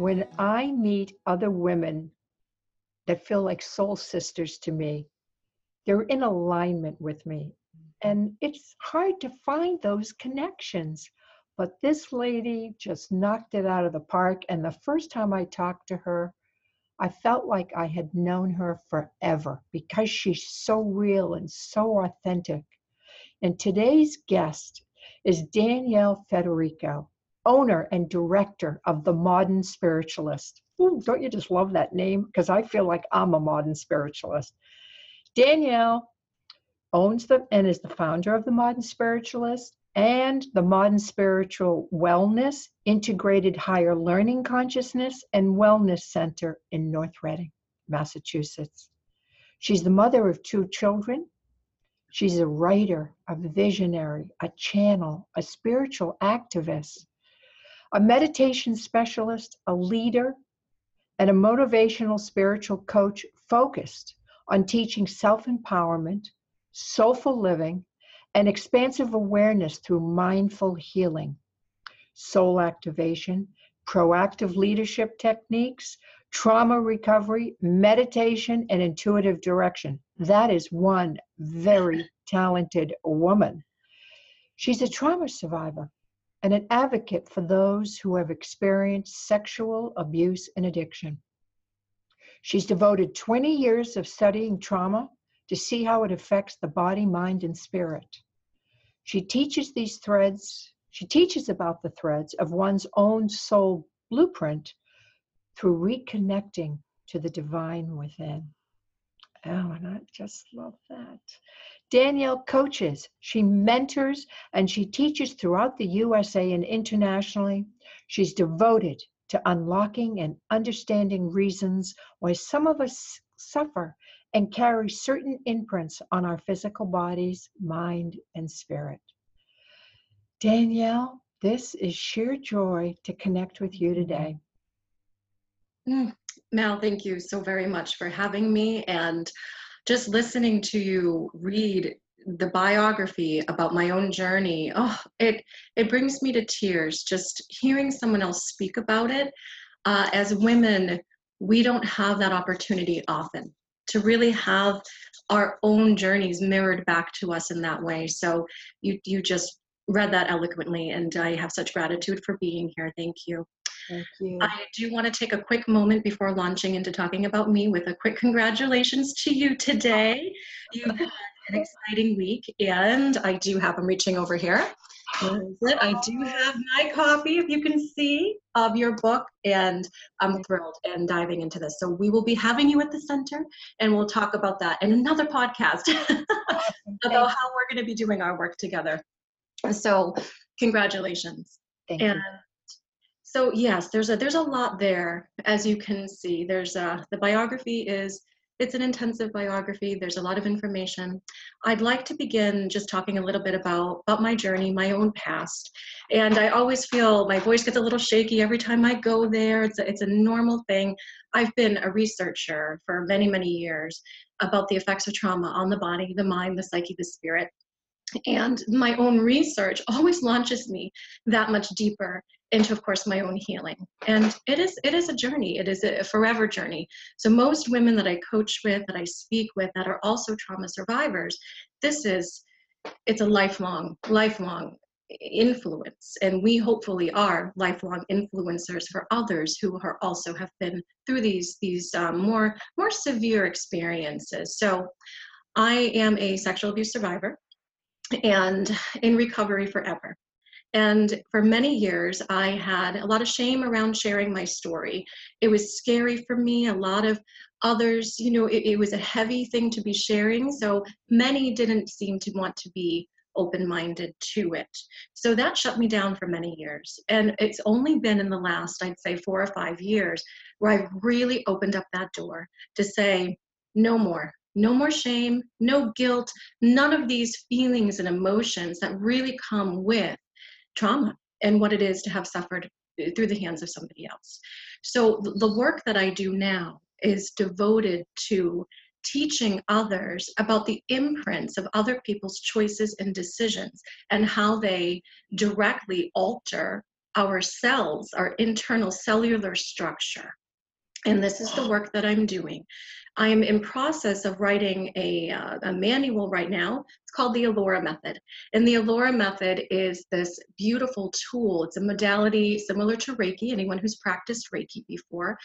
when I meet other women that feel like soul sisters to me. They're in alignment with me. And it's hard to find those connections. But this lady just knocked it out of the park. And the first time I talked to her, I felt like I had known her forever because she's so real and so authentic. And today's guest is Danielle Federico owner and director of the Modern Spiritualist. Ooh, don't you just love that name? Because I feel like I'm a modern spiritualist. Danielle owns the and is the founder of the Modern Spiritualist and the Modern Spiritual Wellness Integrated Higher Learning Consciousness and Wellness Center in North Reading, Massachusetts. She's the mother of two children. She's a writer, a visionary, a channel, a spiritual activist, a meditation specialist, a leader, and a motivational spiritual coach focused on teaching self empowerment, soulful living, and expansive awareness through mindful healing, soul activation, proactive leadership techniques, trauma recovery, meditation, and intuitive direction. That is one very talented woman. She's a trauma survivor and an advocate for those who have experienced sexual abuse and addiction. She's devoted 20 years of studying trauma to see how it affects the body, mind, and spirit. She teaches these threads, she teaches about the threads of one's own soul blueprint through reconnecting to the divine within. Oh, and I just love that. Danielle coaches, she mentors, and she teaches throughout the USA and internationally. She's devoted to unlocking and understanding reasons why some of us suffer and carry certain imprints on our physical bodies, mind, and spirit. Danielle, this is sheer joy to connect with you today. Mm, Mal, thank you so very much for having me. And just listening to you read the biography about my own journey oh it it brings me to tears just hearing someone else speak about it uh, as women we don't have that opportunity often to really have our own journeys mirrored back to us in that way so you you just read that eloquently and i have such gratitude for being here thank you Thank you. I do want to take a quick moment before launching into talking about me with a quick congratulations to you today. You've had an exciting week, and I do have, I'm reaching over here. I do have my copy, if you can see, of your book, and I'm thrilled and diving into this. So we will be having you at the center, and we'll talk about that in another podcast about how we're going to be doing our work together. So, congratulations. Thank and you. So yes, there's a there's a lot there, as you can see. There's a the biography is it's an intensive biography. There's a lot of information. I'd like to begin just talking a little bit about about my journey, my own past. And I always feel my voice gets a little shaky every time I go there. It's a, it's a normal thing. I've been a researcher for many many years about the effects of trauma on the body, the mind, the psyche, the spirit and my own research always launches me that much deeper into of course my own healing. And it is it is a journey. It is a forever journey. So most women that i coach with that i speak with that are also trauma survivors this is it's a lifelong lifelong influence. And we hopefully are lifelong influencers for others who are also have been through these these um, more more severe experiences. So i am a sexual abuse survivor and in recovery forever. And for many years, I had a lot of shame around sharing my story. It was scary for me. A lot of others, you know, it, it, was a heavy thing to be sharing. So many didn't seem to want to be open minded to it. So that shut me down for many years. And it's only been in the last, I'd say, four or five years where I've really opened up that door to say, no more. No more shame, no guilt, none of these feelings and emotions that really come with trauma and what it is to have suffered uh, through the hands of somebody else. So the work that I do now is devoted to teaching others about the imprints of other people's choices and decisions and how they directly alter our cells, our internal cellular structure. And this is the work that I'm doing. I am in process of writing a, uh, a manual right now. It's called the Alora Method. And the Alora Method is this beautiful tool. It's a modality similar to Reiki, anyone who's practiced Reiki before.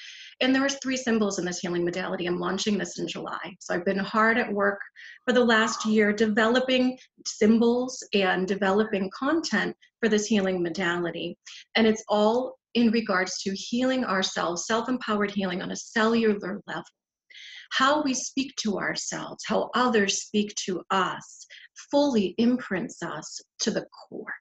And there are three symbols in this healing modality. I'm launching this in July. So I've been hard at work for the last year developing symbols and developing content for this healing modality. And it's all in regards to healing ourselves, self empowered healing on a cellular level how we speak to ourselves, how others speak to us, fully imprints us to the core.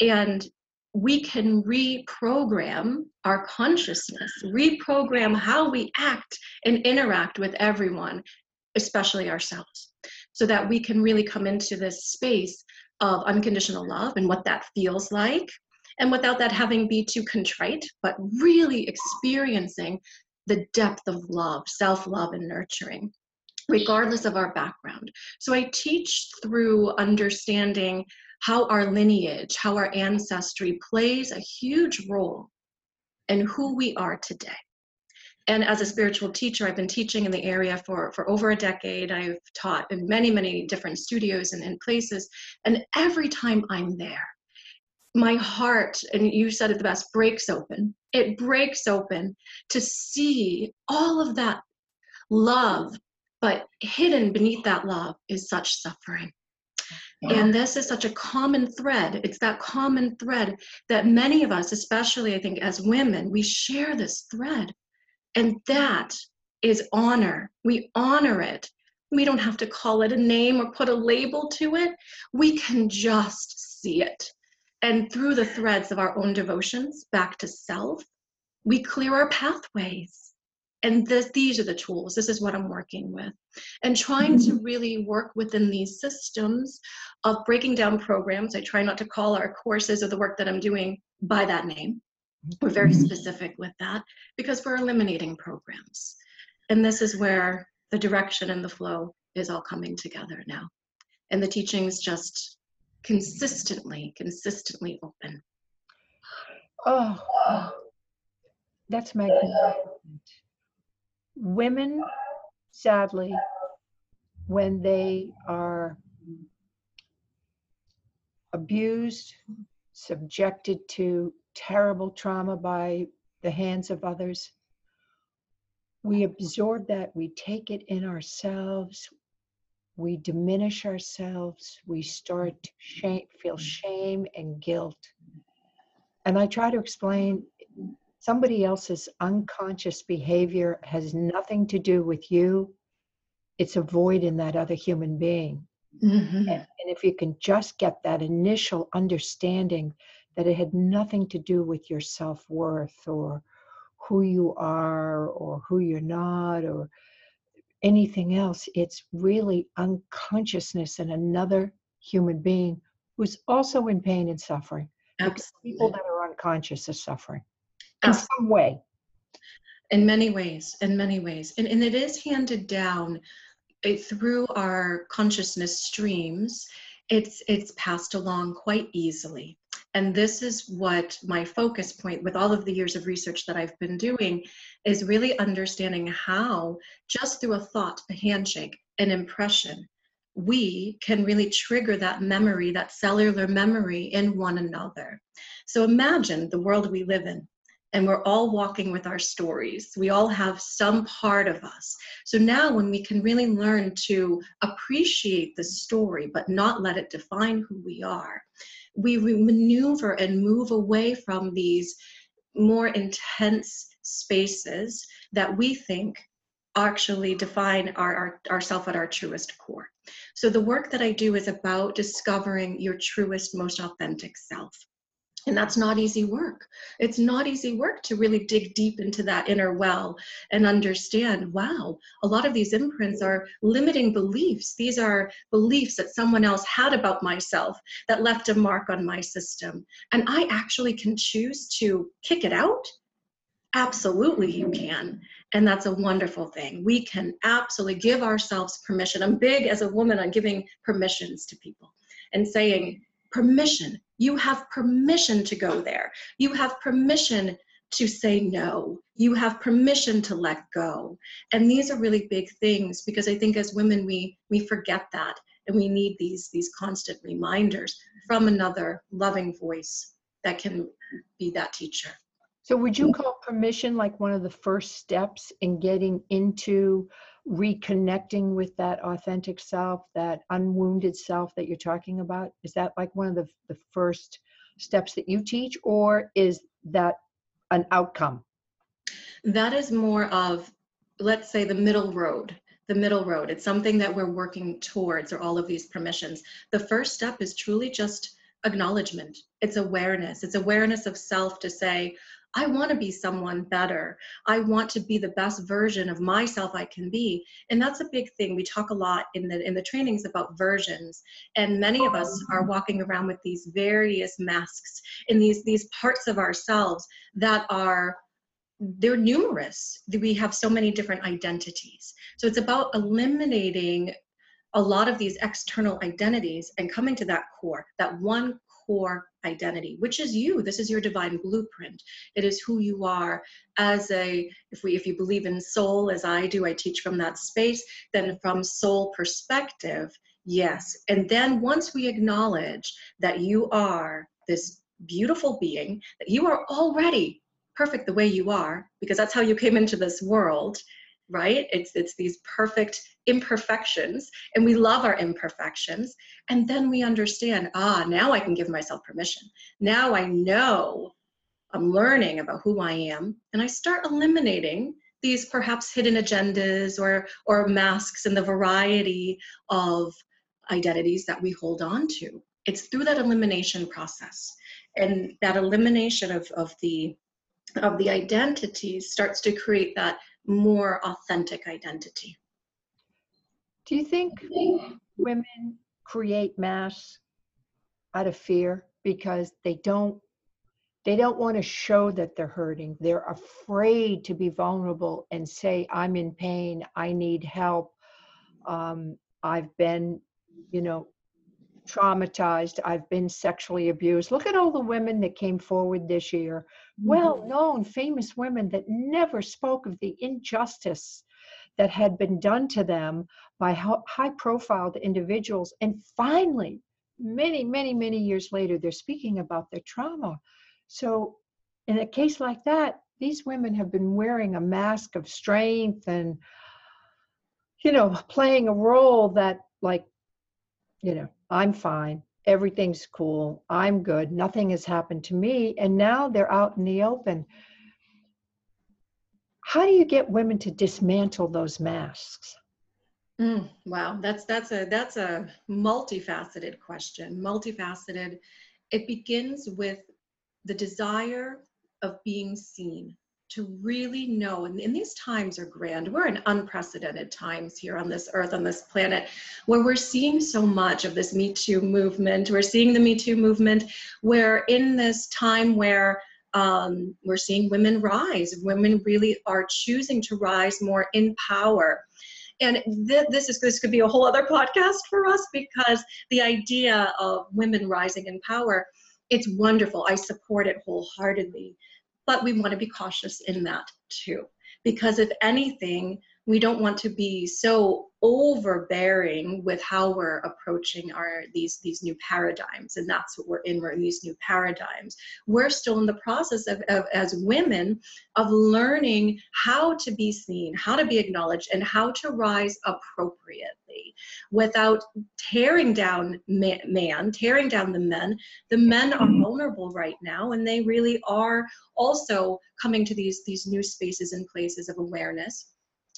And we can reprogram our consciousness, reprogram how we act and interact with everyone, especially ourselves, so that we can really come into this space of unconditional love and what that feels like. And without that having be too contrite, but really experiencing the depth of love, self love, and nurturing, regardless of our background. So I teach through understanding how our lineage, how our ancestry plays a huge role in who we are today. And as a spiritual teacher, I've been teaching in the area for, for over a decade. I've taught in many, many different studios and, and places. And every time I'm there, my heart, and you said it the best, breaks open. It breaks open to see all of that love, but hidden beneath that love is such suffering. Yeah. And this is such a common thread. It's that common thread that many of us, especially I think as women, we share this thread. And that is honor. We honor it. We don't have to call it a name or put a label to it. We can just see it. And through the threads of our own devotions back to self, we clear our pathways. And this, these are the tools. This is what I'm working with. And trying to mm-hmm. really work within these systems of breaking down programs. I try not to call our courses or the work that I'm doing by that name. We're very mm-hmm. specific with that because we're eliminating programs. And this is where the direction and the flow is all coming together now. And the teachings just consistently, consistently open. Oh, that's magnificent. Women, sadly, when they are abused, subjected to terrible trauma by the hands of others, we absorb that, we take it in ourselves, we diminish ourselves, we start to shame, feel shame and guilt. And I try to explain somebody else's unconscious behavior has nothing to do with you, it's a void in that other human being. Mm-hmm. And, and if you can just get that initial understanding that it had nothing to do with your self worth or who you are or who you're not or anything else. It's really unconsciousness in another human being who's also in pain and suffering. Absolutely. People that are unconscious are suffering in some way. In many ways, in many ways. And, and it is handed down it, eh, through our consciousness streams. It's, it's passed along quite easily. And this is what my focus point with all of the years of research that I've been doing is really understanding how, just through a thought, a handshake, an impression, we can really trigger that memory, that cellular memory in one another. So imagine the world we live in. And we're all walking with our stories. We all have some part of us. So now, when we can really learn to appreciate the story, but not let it define who we are, we maneuver and move away from these more intense spaces that we think actually define our, our ourself at our truest core. So the work that I do is about discovering your truest, most authentic self. And that's not easy work. It's not easy work to really dig deep into that inner well and understand wow, a lot of these imprints are limiting beliefs. These are beliefs that someone else had about myself that left a mark on my system. And I actually can choose to kick it out. Absolutely, you can. And that's a wonderful thing. We can absolutely give ourselves permission. I'm big as a woman on giving permissions to people and saying, permission. You have permission to go there. You have permission to say no. You have permission to let go. And these are really big things because I think as women we we forget that and we need these these constant reminders from another loving voice that can be that teacher. So would you call permission like one of the first steps in getting into reconnecting with that authentic self, that unwounded self that you're talking about? Is that like one of the, the first steps that you teach, or is that an outcome? That is more of, let's say, the middle road. The middle road. It's something that we're working towards, or all of these permissions. The first step is truly just acknowledgement. It's awareness. It's awareness of self to say, I want to be someone better. I want to be the best version of myself I can be. And that's a big thing. We talk a lot in the in the trainings about versions. And many of us are walking around with these various masks in these these parts of ourselves that are they're numerous. We have so many different identities. So it's about eliminating a lot of these external identities and coming to that core, that one core identity, which is you. This is your divine blueprint. It is who you are as a, if we if you believe in soul as I do, I teach from that space, then from soul perspective, yes. And then once we acknowledge that you are this beautiful being, that you are already perfect the way you are, because that's how you came into this world right? It's it's these perfect imperfections and we love our imperfections and then we understand ah now i can give myself permission. Now i know i'm learning about who i am and i start eliminating these perhaps hidden agendas or or masks and the variety of identities that we hold on to. It's through that elimination process and that elimination of, of the of the identities starts to create that more authentic identity. Do you think women create masks out of fear because they don't they don't want to show that they're hurting. They're afraid to be vulnerable and say, I'm in pain, I need help. Um, I've been, you know, traumatized. I've been sexually abused. Look at all the women that came forward this year. Mm-hmm. well known, famous women that never spoke of the injustice that had been done to them by high profile individuals. And finally, many, many, many years later, they're speaking about their trauma. So, in a case like that, these women have been wearing a mask of strength and, you know, playing a role that, like, you know, I'm fine. Everything's cool. I'm good. Nothing has happened to me. And now they're out in the open. How do you get women to dismantle those masks? Mm, wow, that's that's a that's a multifaceted question. Multifaceted. It begins with the desire of being seen, to really know, and, and, these times are grand. We're in unprecedented times here on this earth, on this planet, where we're seeing so much of this Me Too movement. We're seeing the Me Too movement, where in this time where um, we're seeing women rise, women really are choosing to rise more in power. And th- this is this could be a whole other podcast for us because the idea of women rising in power, it's wonderful. I support it wholeheartedly but we want to be cautious in that too. Because if anything, we don't want to be so overbearing with how we're approaching our these these new paradigms and that's what we're in we're in these new paradigms. We're still in the process of, of as women of learning how to be seen how to be acknowledged and how to rise appropriately. Without tearing down man, man tearing down the men the men are mm-hmm. vulnerable right now and they really are also coming to these these new spaces and places of awareness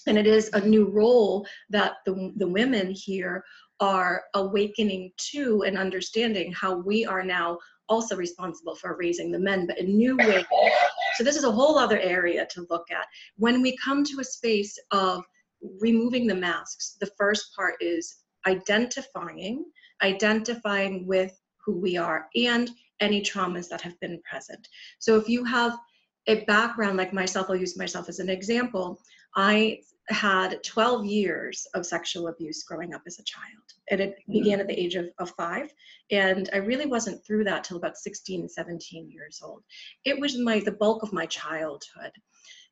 and it is a new role that the, the women here are awakening to and understanding how we are now also responsible for raising the men, but in new ways. So this is a whole other area to look at. When we come to a space of removing the masks, the first part is identifying, identifying with who we are and any traumas that have been present. So if you have a background like myself, I'll use myself as an example. I had 12 years of sexual abuse growing up as a child. And it mm-hmm. began at the age of, of five. And I really wasn't through that till about 16, 17 years old. It was my the bulk of my childhood.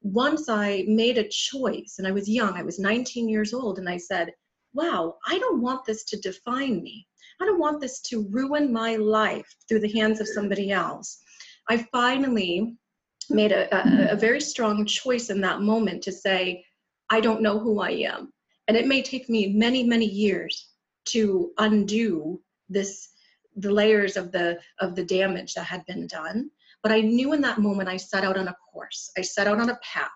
Once I made a choice, and I was young, I was 19 years old, and I said, wow, I don't want this to define me. I don't want this to ruin my life through the hands of somebody else. I finally made a, a, a very strong choice in that moment to say, I don't know who I am. And it may take me many, many years to undo this the layers of the of the damage that had been done. But I knew in that moment I set out on a course. I set out on a path.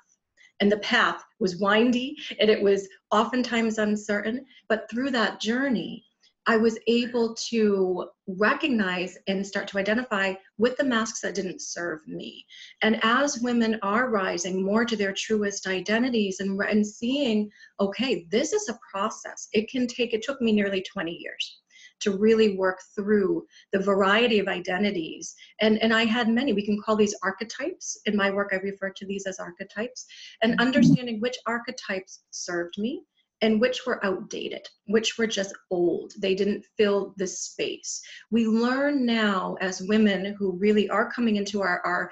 And the path was windy and it was oftentimes uncertain. But through that journey, I was able to recognize and start to identify with the masks that didn't serve me. And as women are rising more to their truest identities and, and seeing, okay, this is a process. It can take, it took me nearly 20 years to really work through the variety of identities. And, and I had many, we can call these archetypes. In my work, I refer to these as archetypes. And mm-hmm. understanding which archetypes served me and which were outdated, which were just old. They didn't fill the space. We learn now as women who really are coming into our, our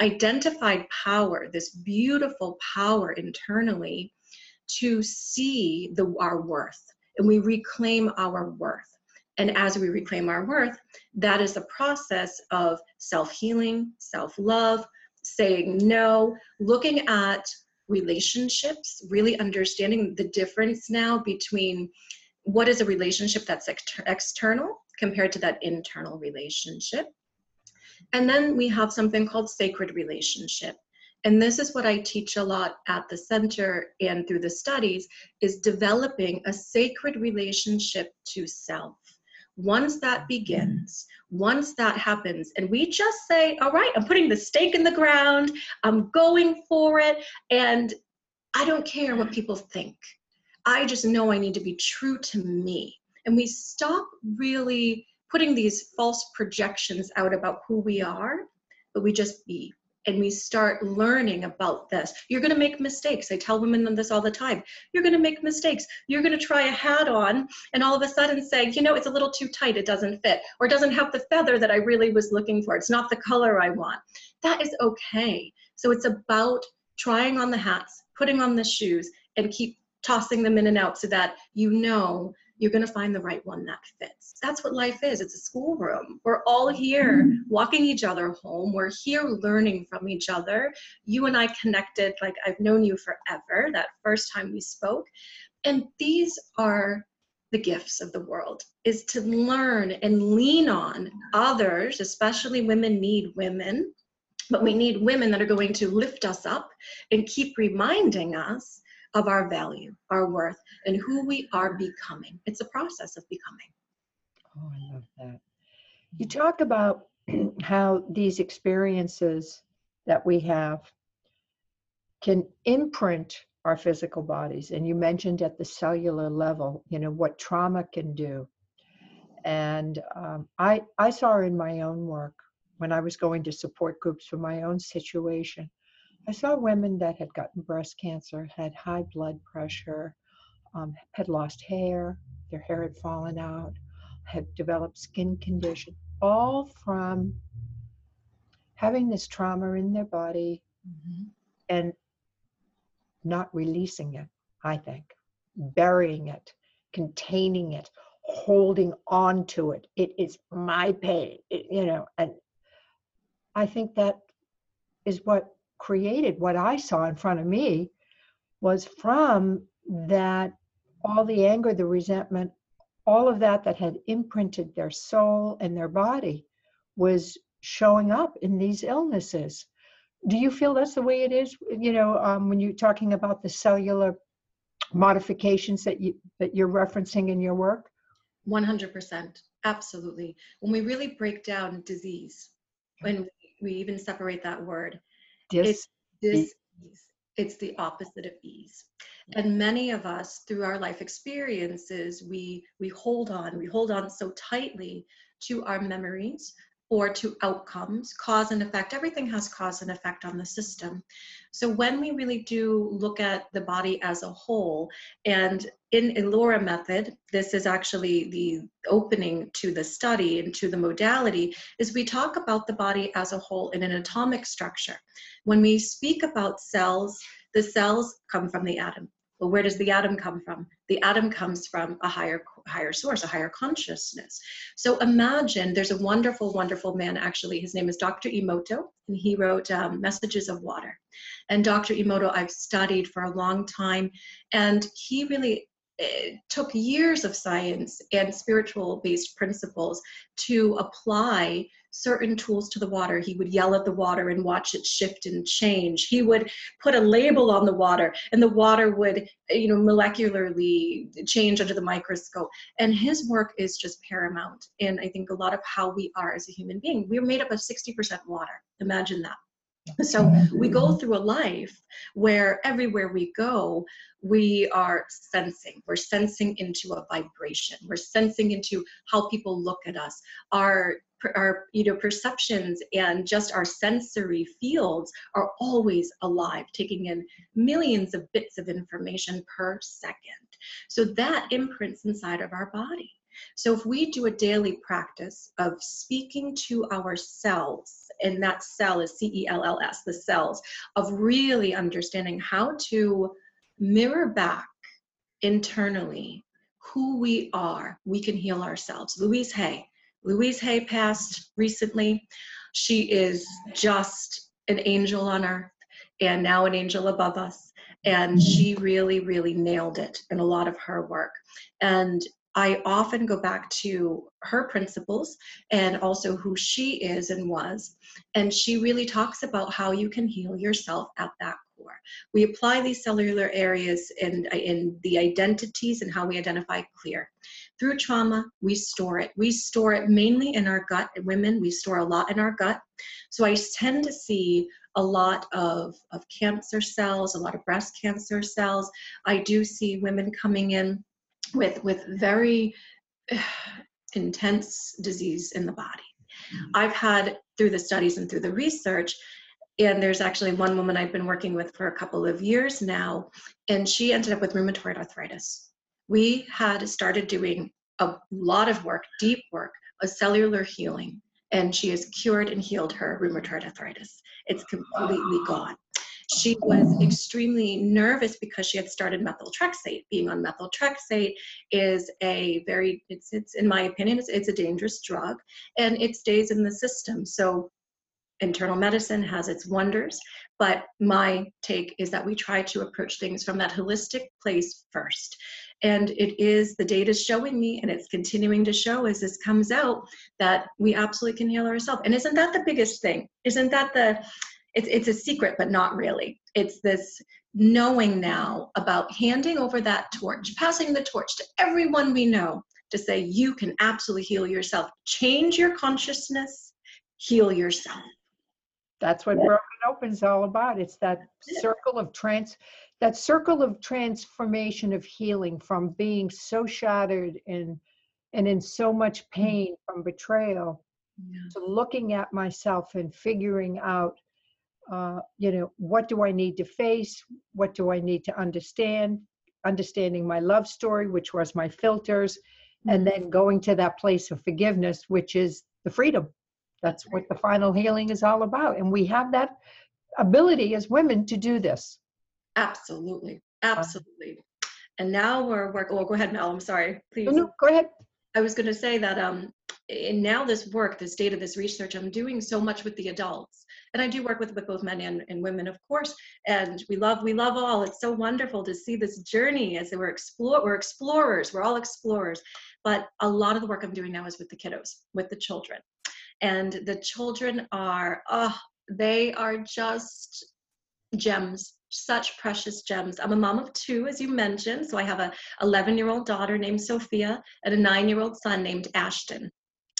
identified power, this beautiful power internally, to see the, our worth. And we reclaim our worth. And as we reclaim our worth, that is a process of self healing, self love, saying no, looking at relationships, really understanding the difference now between what is a relationship that's ex- external compared to that internal relationship. And then we have something called sacred relationship. And this is what I teach a lot at the center and through the studies is developing a sacred relationship to self. Once that mm-hmm. begins, once that happens, and we just say, All right, I'm putting the stake in the ground, I'm going for it, and I don't care what people think. I just know I need to be true to me. And we stop really putting these false projections out about who we are, but we just be and we start learning about this. You're going to make mistakes. I tell women this all the time. You're going to make mistakes. You're going to try a hat on and all of a sudden say, you know, it's a little too tight. It doesn't fit or it doesn't have the feather that I really was looking for. It's not the color I want. That is okay. So it's about trying on the hats, putting on the shoes, and keep tossing them in and out so that you know you're going to find the right one that fits. That's what life is. It's a schoolroom. We're all here mm-hmm. walking each other home. We're here learning from each other. You and I connected like I've known you forever, that first time we spoke. And these are the gifts of the world is to learn and lean on others, especially women need women. But we need women that are going to lift us up and keep reminding us of our value, our worth, and who we are becoming. It's a process of becoming. Oh, I love that. You talk about how these experiences that we have can imprint our physical bodies. And you mentioned at the cellular level, you know, what trauma can do. And um, I, I saw in my own work when I was going to support groups for my own situation I saw women that had gotten breast cancer, had high blood pressure, um, had lost hair, their hair had fallen out, had developed skin condition, all from having this trauma in their body mm-hmm. and not releasing it, I think, burying it, containing it, holding on to it. It is my pain, it, you know, and I think that is what created what I saw in front of me was from that all the anger, the resentment, all of that that had imprinted their soul and their body was showing up in these illnesses. Do you feel that's the way it is? You know, um, when you're talking about the cellular modifications that you that you're referencing in your work 100% absolutely when we really break down disease when we even separate that word Dis- it's dis it's the opposite of ease. And many of us through our life experiences we we hold on we hold on so tightly to our memories or to outcomes, cause and effect. Everything has cause and effect on the system. So when we really do look at the body as a whole, and in Alora method, this is actually the opening to the study and to the modality, is we talk about the body as a whole in an atomic structure. When we speak about cells, the cells come from the atom. Well, where does the atom come from? The atom comes from a higher higher source, a higher consciousness. So imagine there's a wonderful, wonderful man. Actually, his name is Dr. Emoto and he wrote um, Messages of Water. And Dr. Emoto I've studied for a long time, and he really took years of science and spiritual based principles to apply certain tools to the water. He would yell at the water and watch it shift and change. He would put a label on the water and the water would, you know, molecularly change under the microscope. And his work is just paramount in, I think, a lot of how we are as a human being. We're made up of 60% water. Imagine that. So mm-hmm. we go through a life where everywhere we go, we are sensing. We're sensing into a vibration. We're sensing into how people look at us. Our our you know perceptions and just our sensory fields are always alive taking in millions of bits of information per second so that imprints inside of our body so if we do a daily practice of speaking to ourselves, and that cell is C E L L S, the cells, of really understanding how to mirror back internally who we are, we can heal ourselves. Louise Hay. Louise Hay passed recently. She is just an angel on earth and now an angel above us. And she really, really nailed it in a lot of her work. And I often go back to her principles and also who she is and was. And she really talks about how you can heal yourself at that core. We apply these cellular areas in, in the identities and how we identify clear. Through trauma, we store it. We store it mainly in our gut. Women, we store a lot in our gut. So I tend to see a lot of, of cancer cells, a lot of breast cancer cells. I do see women coming in with with very intense disease in the body. Mm-hmm. I've had through the studies and through the research, and there's actually one woman I've been working with for a couple of years now, and she ended up with rheumatoid arthritis. We had started doing a lot of work, deep work, a cellular healing, and she has cured and healed her rheumatoid arthritis. It's completely gone she was extremely nervous because she had started methotrexate. Being on methotrexate is a very, it's, it's in my opinion, it's, it's a dangerous drug and it stays in the system. So internal medicine has its wonders, but my take is that we try to approach things from that holistic place first. And it is the data is showing me, and it's continuing to show as this comes out, that we absolutely can heal ourselves. And isn't that the biggest thing? Isn't that the it's it's a secret but not really it's this knowing now about handing over that torch passing the torch to everyone we know to say you can absolutely heal yourself change your consciousness heal yourself that's what yeah. broken open is all about it's that circle of trans that circle of transformation of healing from being so shattered and and in so much mm. pain from betrayal yeah. to looking at myself and figuring out uh, you know, what do I need to face? What do I need to understand? Understanding my love story, which was my filters, and mm-hmm. then going to that place of forgiveness, which is the freedom. That's what the final healing is all about. And we have that ability as women to do this. Absolutely. Absolutely. And now we're working. Well, go ahead, Mel. I'm sorry. Please. No, no, go ahead. I was going to say that um, and now this work, this data, this research, I'm doing so much with the adults. And I do work with, with both men and, and women, of course. And we love, we love all. It's so wonderful to see this journey as we're explore, we're explorers, we're all explorers. But a lot of the work I'm doing now is with the kiddos, with the children. And the children are, oh, they are just gems, such precious gems. I'm a mom of two, as you mentioned. So I have a 11 year old daughter named Sophia and a nine year old son named Ashton.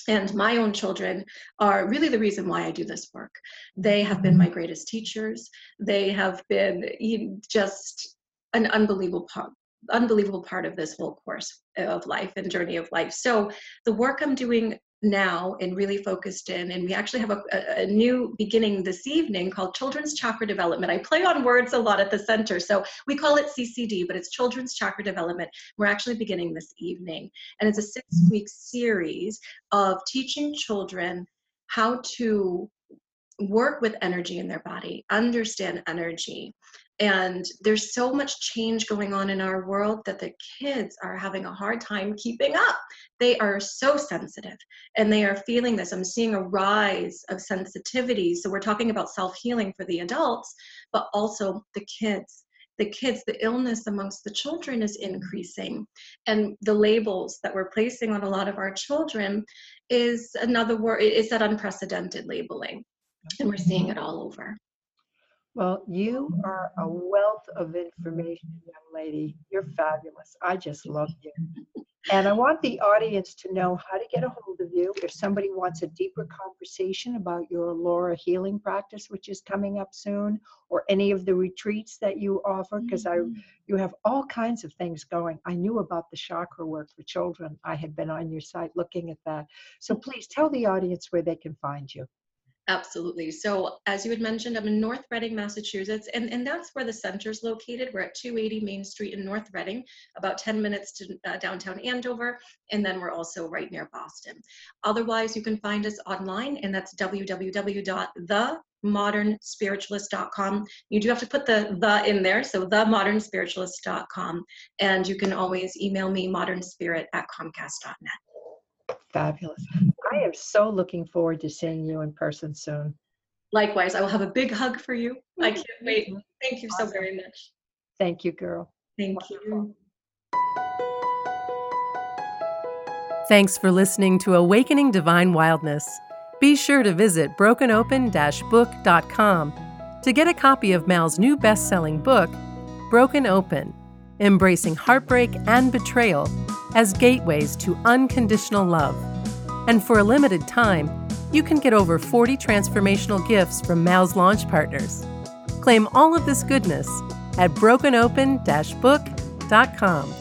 And my own children are really the reason why I do this work. They have been my mm-hmm. greatest teachers. They have been just an unbelievable part, unbelievable part of this whole course of life and journey of life. So the work I'm doing now and really focused in and we actually have a, a, new beginning this evening called children's chakra development. I play on words a lot at the center so we call it ccd but it's children's chakra development. We're actually beginning this evening and it's a six week series of teaching children how to work with energy in their body understand energy and there's so much change going on in our world that the kids are having a hard time keeping up. They are so sensitive and they are feeling this. I'm seeing a rise of sensitivity. So we're talking about self healing for the adults, but also the kids. The kids, the illness amongst the children is increasing. And the labels that we're placing on a lot of our children is another word, it's that unprecedented labeling. And we're seeing it all over. Well, you are a wealth of information, young lady. You're fabulous. I just love you. And I want the audience to know how to get a hold of you if somebody wants a deeper conversation about your Laura healing practice, which is coming up soon, or any of the retreats that you offer, because I mm-hmm. you have all kinds of things going. I knew about the chakra work for children. I had been on your site looking at that. So please tell the audience where they can find you. Absolutely. So as you had mentioned, I'm in North Reading, Massachusetts, and, and that's where the center is located. We're at 280 Main Street in North Reading, about 10 minutes to uh, downtown Andover, and then we're also right near Boston. Otherwise, you can find us online, and that's www.themodernspiritualist.com. You do have to put the the in there, so themodernspiritualist.com, and you can always email me modernspirit at comcast.net. Fabulous. I mm-hmm. am so looking forward to seeing you in person soon. Likewise, I will have a big hug for you. I mm-hmm. can't wait. Thank you so very much. Thank you, girl. Thank Wonderful. you. Thanks for listening to Awakening Divine Wildness. Be sure to visit brokenopen book.com to get a copy of Mal's new best selling book, Broken Open Embracing Heartbreak and Betrayal as gateways to unconditional love. And for a limited time, you can get over 40 transformational gifts from Mal's launch partners. Claim all of this goodness at brokenopen book.com.